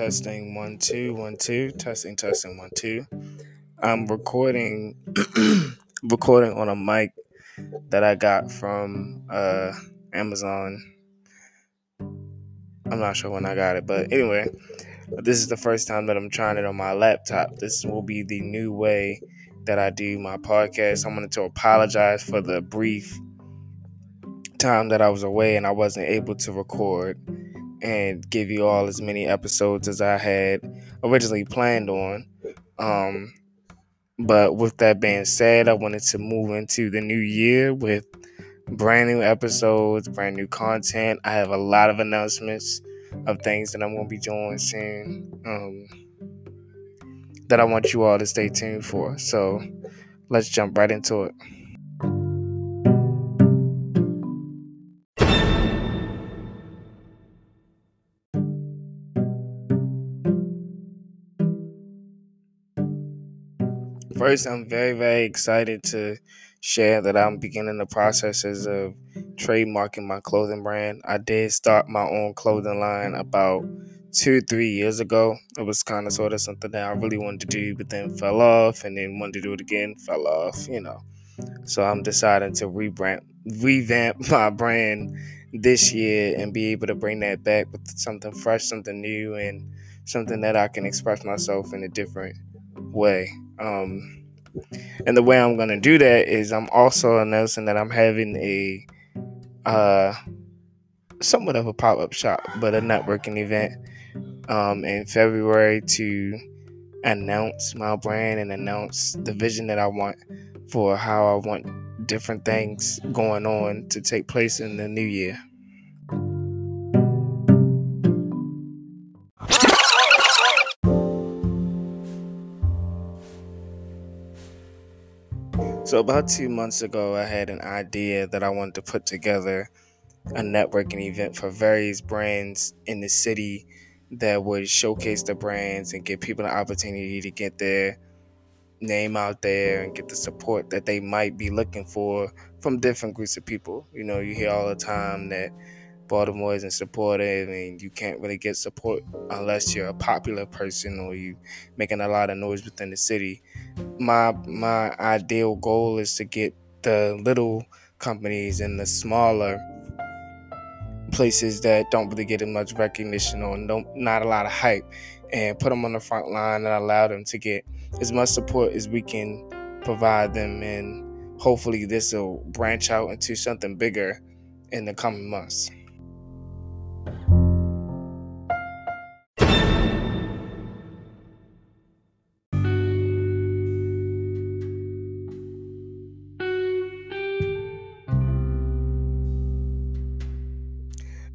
testing one two one two testing testing one two. I'm recording recording on a mic that I got from uh, Amazon. I'm not sure when I got it, but anyway, this is the first time that I'm trying it on my laptop. This will be the new way that I do my podcast. I wanted to apologize for the brief time that I was away and I wasn't able to record and give you all as many episodes as I had originally planned on. Um, but with that being said, I wanted to move into the new year with brand new episodes, brand new content. I have a lot of announcements of things that I'm going to be doing soon um, that I want you all to stay tuned for. So let's jump right into it. First, I'm very, very excited to share that I'm beginning the processes of trademarking my clothing brand. I did start my own clothing line about two, three years ago. It was kind of sort of something that I really wanted to do, but then fell off, and then wanted to do it again, fell off, you know. So I'm deciding to rebrand, revamp my brand this year and be able to bring that back with something fresh, something new, and something that I can express myself in a different way. Um, and the way I'm gonna do that is I'm also announcing that I'm having a uh, somewhat of a pop up shop, but a networking event um, in February to announce my brand and announce the vision that I want for how I want different things going on to take place in the new year. So, about two months ago, I had an idea that I wanted to put together a networking event for various brands in the city that would showcase the brands and give people the opportunity to get their name out there and get the support that they might be looking for from different groups of people. You know, you hear all the time that Baltimore isn't supportive and you can't really get support unless you're a popular person or you making a lot of noise within the city. My my ideal goal is to get the little companies and the smaller places that don't really get much recognition or don't not a lot of hype and put them on the front line and allow them to get as much support as we can provide them and hopefully this will branch out into something bigger in the coming months.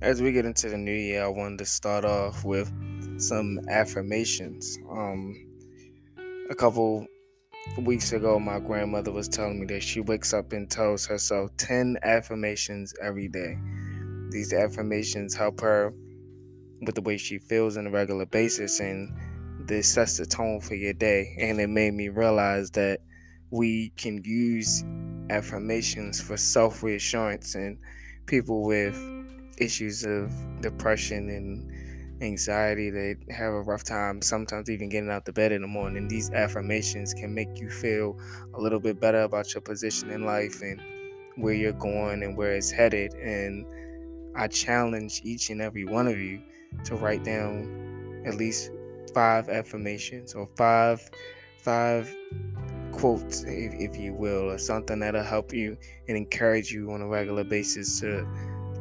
As we get into the new year, I wanted to start off with some affirmations. Um, a couple weeks ago, my grandmother was telling me that she wakes up and tells herself 10 affirmations every day. These affirmations help her with the way she feels on a regular basis, and this sets the tone for your day. And it made me realize that we can use affirmations for self reassurance and people with issues of depression and anxiety that have a rough time sometimes even getting out the bed in the morning. These affirmations can make you feel a little bit better about your position in life and where you're going and where it's headed. And i challenge each and every one of you to write down at least five affirmations or five five quotes if, if you will or something that'll help you and encourage you on a regular basis to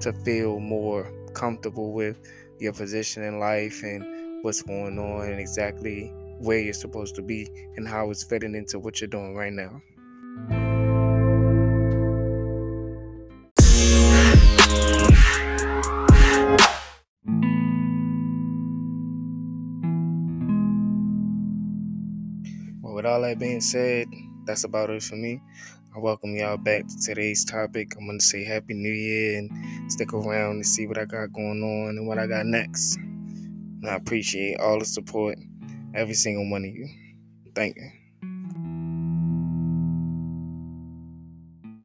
to feel more comfortable with your position in life and what's going on and exactly where you're supposed to be and how it's fitting into what you're doing right now. Well, with all that being said, that's about it for me. I welcome y'all back to today's topic. I'm going to say Happy New Year and stick around to see what I got going on and what I got next. And I appreciate all the support, every single one of you. Thank you.